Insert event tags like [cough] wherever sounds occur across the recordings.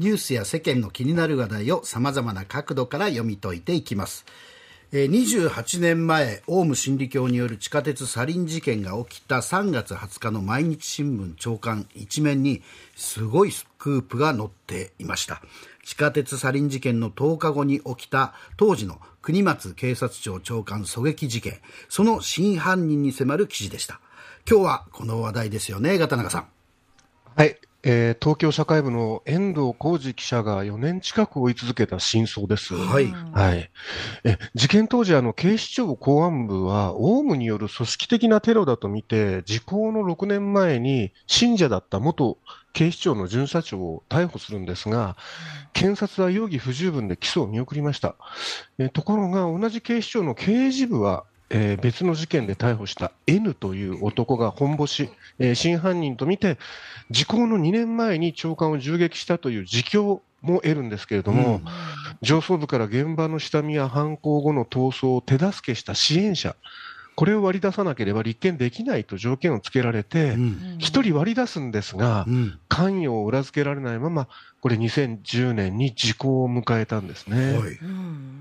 ニュースや世間の気になる話題をさまざまな角度から読み解いていきます。28年前オウム真理教による地下鉄サリン事件が起きた3月20日の毎日新聞長官一面にすごいスクープが載っていました。地下鉄サリン事件の10日後に起きた当時の国松警察庁長官狙撃事件。その真犯人に迫る記事でした。今日はこの話題ですよね片中さん。はい。えー、東京社会部の遠藤浩二記者が4年近く追い続けた真相です。はい。はい。え、事件当時、あの、警視庁公安部は、オウムによる組織的なテロだと見て、時効の6年前に信者だった元警視庁の巡査長を逮捕するんですが、検察は容疑不十分で起訴を見送りました。えところが、同じ警視庁の刑事部は、えー、別の事件で逮捕した N という男が本ボシ、えー、真犯人とみて、時効の2年前に長官を銃撃したという自供も得るんですけれども、うん、上層部から現場の下見や犯行後の逃走を手助けした支援者、これを割り出さなければ立件できないと条件をつけられて、1人割り出すんですが、関与を裏付けられないまま、これ2010年に時効を迎えたんですね。は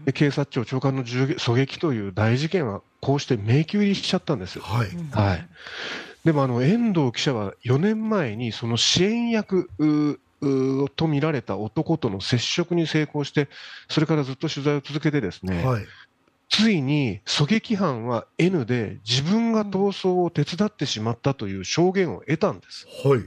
い、警察庁長官の狙撃という大事件は、こうして迷宮入りしちゃったんです。はい。はい。でもあの、遠藤記者は4年前にその支援役、と見られた男との接触に成功して、それからずっと取材を続けてですね、はい、ついに狙撃犯は N で自分が逃走を手伝ってしまったという証言を得たんです。はい。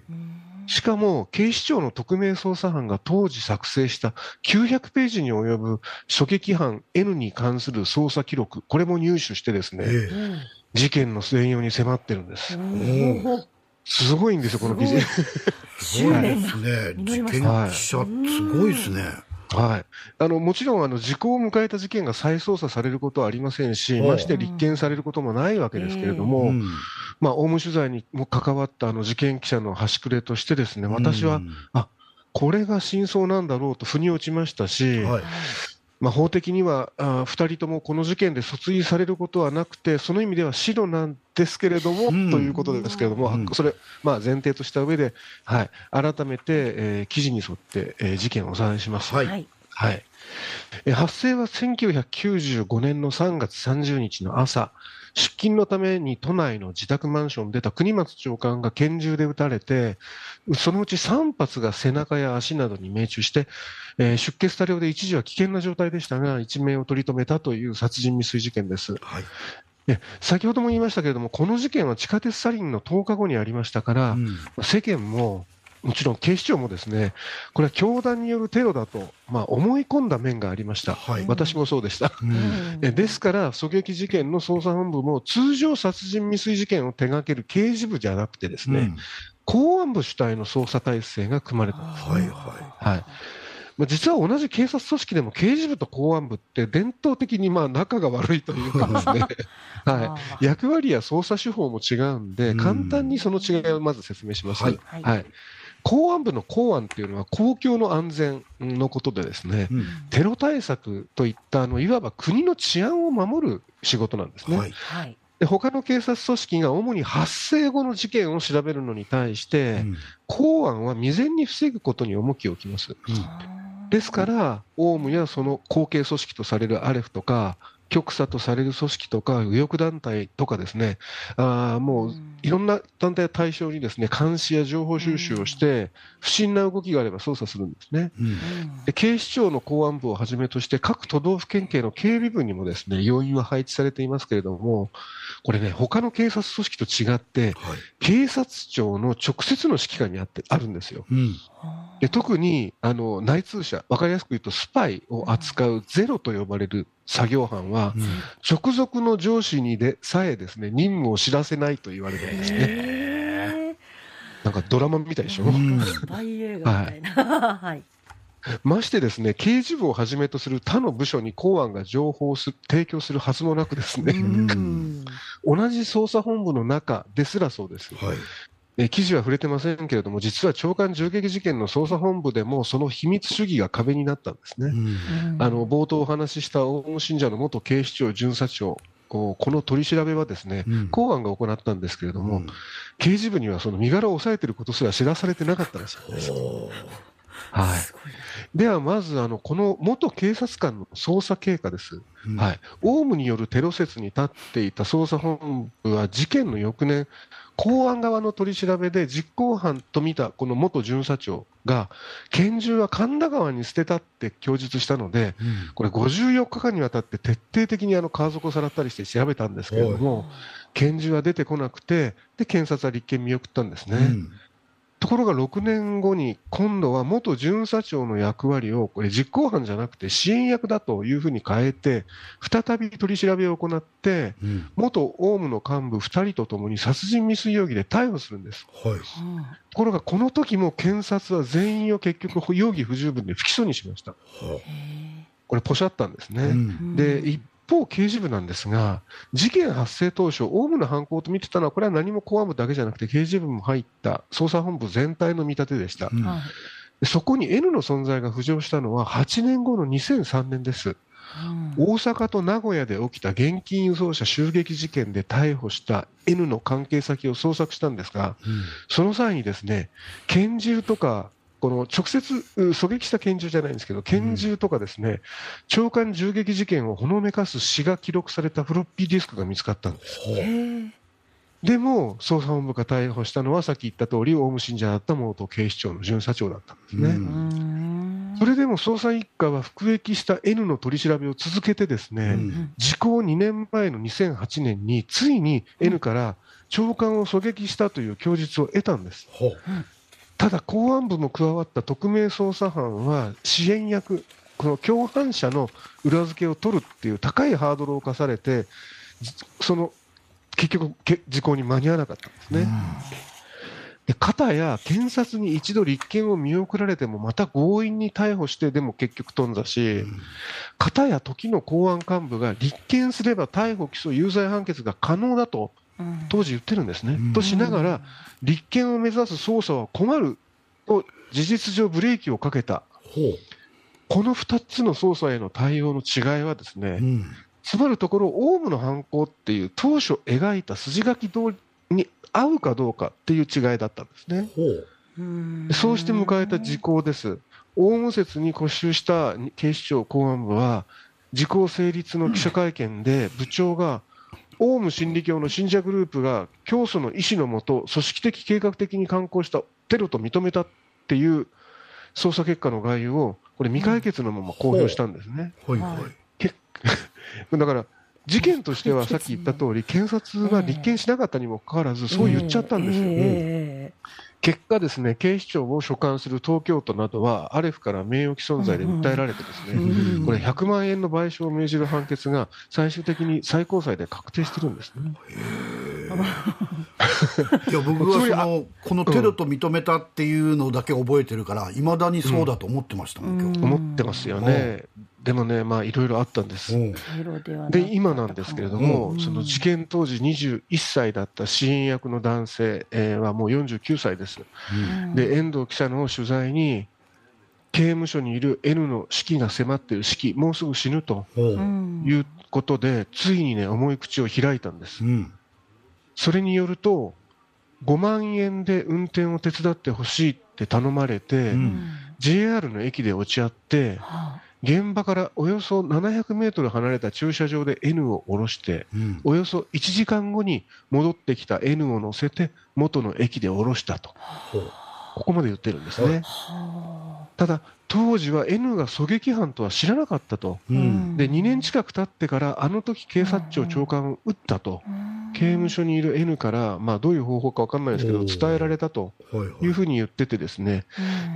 しかも、警視庁の特命捜査班が当時作成した900ページに及ぶ狙撃犯 N に関する捜査記録、これも入手してですね、ええ、事件の全容に迫ってるんです。すごいんですよ、この記事。すごいですね。事件記者、すごいですね。はい、あのもちろんあの時効を迎えた事件が再捜査されることはありませんし、まして立件されることもないわけですけれども、うん、まあ、オウム取材にも関わったあの事件記者の端くれとして、ですね私は、うん、あこれが真相なんだろうと腑に落ちましたし、はい、まあ、法的にはあ2人ともこの事件で訴追されることはなくて、その意味では白なんですけれども、うん、ということですけれども、うん、それ、まあ、前提とした上で、はい、改めて、えー、記事に沿って、えー、事件をおさらいします。はい、はい。え発生は1995年の3月30日の朝、出勤のために都内の自宅マンション出た国松長官が拳銃で撃たれて、そのうち3発が背中や足などに命中して、えー、出血多量で一時は危険な状態でしたが、一命を取り留めたという殺人未遂事件です。はい先ほども言いましたけれども、この事件は地下鉄サリンの10日後にありましたから、うん、世間ももちろん警視庁もですね、これは教団によるテロだと、まあ、思い込んだ面がありました、はい、私もそうでした。うん、[laughs] ですから、狙撃事件の捜査本部も通常殺人未遂事件を手掛ける刑事部じゃなくてですね、うん、公安部主体の捜査体制が組まれたんです、ね。はいはい。はい。まあ、実は同じ警察組織でも刑事部と公安部って伝統的にまあ仲が悪いというかですね、[laughs] はい、役割や捜査手法も違うんで、簡単にその違いをまず説明します。はい、はい公安部の公安っていうのは公共の安全のことでですね、うん、テロ対策といったあのいわば国の治安を守る仕事なんですね。はい、で他の警察組織が主に発生後の事件を調べるのに対して、うん、公安は未然に防ぐことに重きを置きます。うん、ですから、オウムやその後継組織とされるアレフとか、極左とされる組織とか、右翼団体とかですね、あもういろんな団体を対象にですね監視や情報収集をして、不審な動きがあれば捜査するんですね、うん、で。警視庁の公安部をはじめとして、各都道府県警の警備部にもですね要員は配置されていますけれども、これね、他の警察組織と違って、はい、警察庁の直接の指揮下にあってあるんですよ。うん、で特にあの内通者、分かりやすく言うと、スパイを扱うゼロと呼ばれる作業班は、直属の上司にでさえですね任務を知らせないと言われるんですね。なんかドラマみたいでしょ？うん、スパイ映画みたいな。はい。ましてですね、刑事部をはじめとする他の部署に公安が情報を提供するはずもなくですね、同じ捜査本部の中ですらそうです。はい、え記事は触れてませんけれども、実は長官銃撃事件の捜査本部でも、その秘密主義が壁になったんですね。あの冒頭お話ししたオウム信者の元警視庁巡査長、この取り調べはですね、うん、公安が行ったんですけれども、うん、刑事部にはその身柄を押さえていることすら知らされてなかったらしいんです。はい。ではまずあの、この元警察官の捜査経過です、うん、はい、オウムによるテロ説に立っていた捜査本部は、事件の翌年、公安側の取り調べで実行犯と見たこの元巡査長が、拳銃は神田川に捨てたって供述したので、うん、これ、54日間にわたって徹底的にあの川底をさらったりして調べた。んですけれども、拳銃は出てこなくて、で検察は立件見送ったんですね。うんところが6年後に今度は元巡査長の役割をこれ実行犯じゃなくて支援役だというふうに変えて再び取り調べを行って、元オウムの幹部2人とともに殺人未遂容疑で逮捕するんです、はい、ところがこの時も検察は全員を結局容疑不十分で不起訴にしました。これポシャったんですね、うん、で一方、刑事部なんですが、事件発生当初、オウムの犯行と見てたのは、これは何も公安部だけじゃなくて、刑事部も入った捜査本部全体の見立てでした。うん、そこに N の存在が浮上したのは、8年後の2003年です。うん、大阪と名古屋で起きた現金輸送車襲撃事件で逮捕した N の関係先を捜索したんですが、うん、その際にですね拳銃とかこの直接狙撃した拳銃じゃないんですけど、拳銃とかですね、長官銃撃事件をほのめかす詩が記録されたフロッピーディスクが見つかったんです。でも、捜査本部が逮捕したのは、さっき言った通り、オウム信者だった元警視庁の巡査長だったんですね。それでも捜査一課は服役した N の取り調べを続けてですね、時効2年前の2008年に、ついに N から長官を狙撃したという供述を得たんです。ただ、公安部も加わった特命捜査班は支援役、この共犯者の裏付けを取るっていう高いハードルを課されて、その結局、時効に間に合わなかったんですね。で片や検察に一度立件を見送られてもまた強引に逮捕してでも結局頓挫し、片や時の公安幹部が立件すれば逮捕・起訴、有罪判決が可能だと当時言ってるんですね。としながら、立件を目指す捜査は困ると事実上ブレーキをかけた。この2つの捜査への対応の違いはですね、うん、つまるところ、オウムの犯行っていう当初描いた筋書き通りに合うかどうかっていう違いだったんですね。そうして迎えた時効です。オウム説に固執した警視庁公安部は、時効成立の記者会見で部長がオウム真理教の信者グループが教祖の意思のもと、組織的、計画的に敢行したテロと認めたっていう捜査結果の概要を、これ、未解決のまま公表したんですね。はいはい、[laughs] だから事件としてはさっき言った通り、検察が立件しなかったにもかかわらず、そう言っちゃったんですよ。えー結果ですね、警視庁を所管する東京都などは、アレフから名誉毀損罪で訴えられてですね、これ100万円の賠償を命じる判決が最終的に最高裁で確定してるんですね。いや僕はそのこのテロと認めたっていうのだけ覚えてるからいまだにそうだと思ってましたもん、今日。思ってますよね、でもね、まあ、いろいろあったんです。で、今なんですけれども、その事件当時21歳だった支援役の男性、えー、はもう49歳です。で、遠藤記者の取材に、刑務所にいる N の死期が迫っている死期、もうすぐ死ぬということで、ついにね、重い口を開いたんです。それによると、5万円で運転を手伝ってほしいって頼まれて、JR の駅で落ち合って、現場からおよそ700メートル離れた駐車場で N を降ろして、うん、およそ1時間後に戻ってきた N を乗せて元の駅で降ろしたと、ここまで言ってるんですね。ただ、当時は N が狙撃犯とは知らなかったと、うん、で2年近く経ってから、あの時警察庁長官を撃ったと、刑務所にいる N から、まあ、どういう方法か分かんないですけど、伝えられたというふうに言ってて、ですね、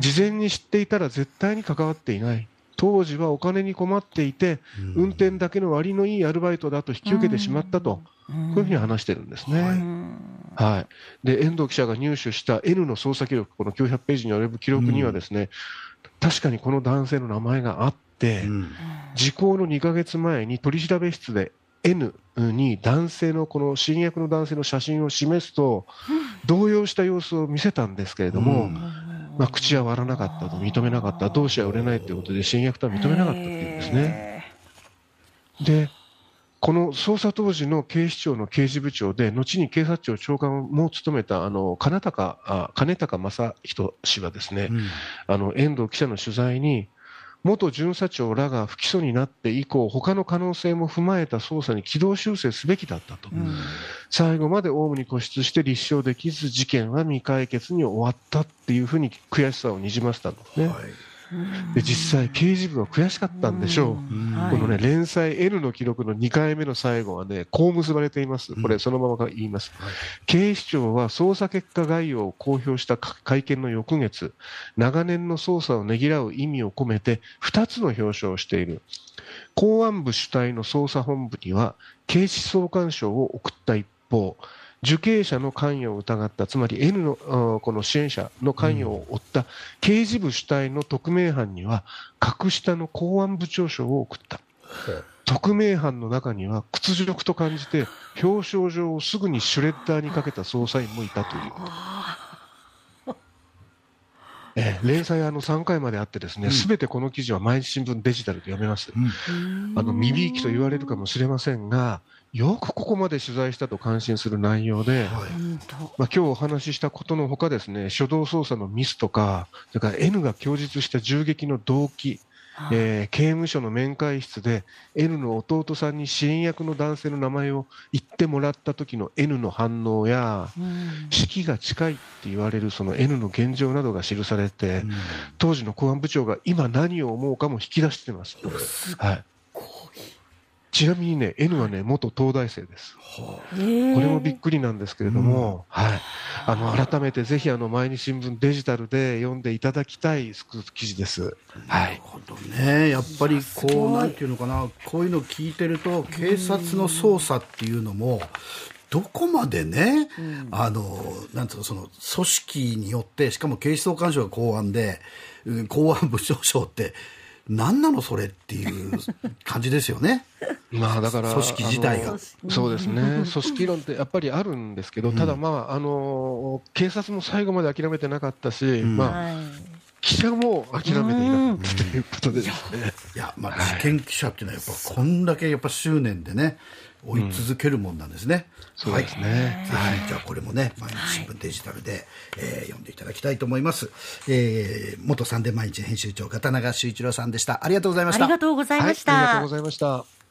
事前に知っていたら絶対に関わっていない。当時はお金に困っていて、運転だけの割のいいアルバイトだと引き受けてしまったと、こういうふうに話してるんですね。はい、で遠藤記者が入手した N の捜査記録、この900ページに及ぶ記録には、ですね、確かにこの男性の名前があって、時効の2か月前に取り調べ室で N に男性のこの新役の男性の写真を示すと、動揺した様子を見せたんですけれども、まあ、口は割らなかったと認めなかった同志は売れないということで新薬とは認めなかったっていうんですね。でこの捜査当時の警視庁の刑事部長で後に警察庁長官も務めたあの金高あ金高正人氏はですね、うん、あの遠藤記者の取材に元巡査長らが不起訴になって以降、他の可能性も踏まえた捜査に軌道修正すべきだったと、うん、最後までオウムに固執して立証できず、事件は未解決に終わったっていうふうに悔しさをにじませたんですね。はいで実際、刑事部は悔しかったんでしょう、このね連載 N の記録の2回目の最後はね、こう結ばれています、これ、そのまま言います、警視庁は捜査結果概要を公表した会見の翌月、長年の捜査をねぎらう意味を込めて、2つの表彰をしている、公安部主体の捜査本部には、警視総監賞を送った一方、受刑者の関与を疑った、つまり N のこの支援者の関与を負った刑事部主体の特命班には、格下の公安部長賞を送った。特命班の中には屈辱と感じて表彰状をすぐにシュレッダーにかけた捜査員もいたということ。えー、連載あの3回まであってですね、す、べ、てこの記事は毎日新聞デジタルで読めます。うん、あの、未びいきと言われるかもしれませんが、よくここまで取材したと感心する内容で、はい、まあ、今日お話ししたことのほかですね、初動捜査のミスとか、それから N が供述した銃撃の動機、えー、刑務所の面会室で N の弟さんに支援役の男性の名前を言ってもらった時の N の反応や、うん、死期が近いって言われるその N の現状などが記されて、うん、当時の公安部長が今何を思うかも引き出してます。はいちなみにね、N はね、元東大生です。これもびっくりなんですけれども、うん、はい。あの、改めてぜひ、あの、毎日新聞デジタルで読んでいただきたいスクープ記事です。はい。なるほどね。やっぱり、こう、なんていうのかな、こういうのを聞いてると、警察の捜査っていうのも、どこまでね、うん、あの、なんつうの、その、組織によって、しかも警視総監賞が公安で、公安部長 [laughs] 賞って、何なのそれっていう感じですよね。[laughs] まあだから組織自体が。そうですね。組織論ってやっぱりあるんですけど、ただまああの警察も最後まで諦めてなかったし、うん、まあ、記者も諦めていなかったということで、ね、いやまあ事件記者っていうのはやっぱこんだけやっぱ執念でね追い続けるもんなんですね。うん、そうですね。はい。じゃあこれもね、毎日新聞デジタルで、はい、えー、読んでいただきたいと思います。えー、元サンデー毎日編集長、片永修一郎さんでした。ありがとうございました。ありがとうございました。はい、ありがとうございました。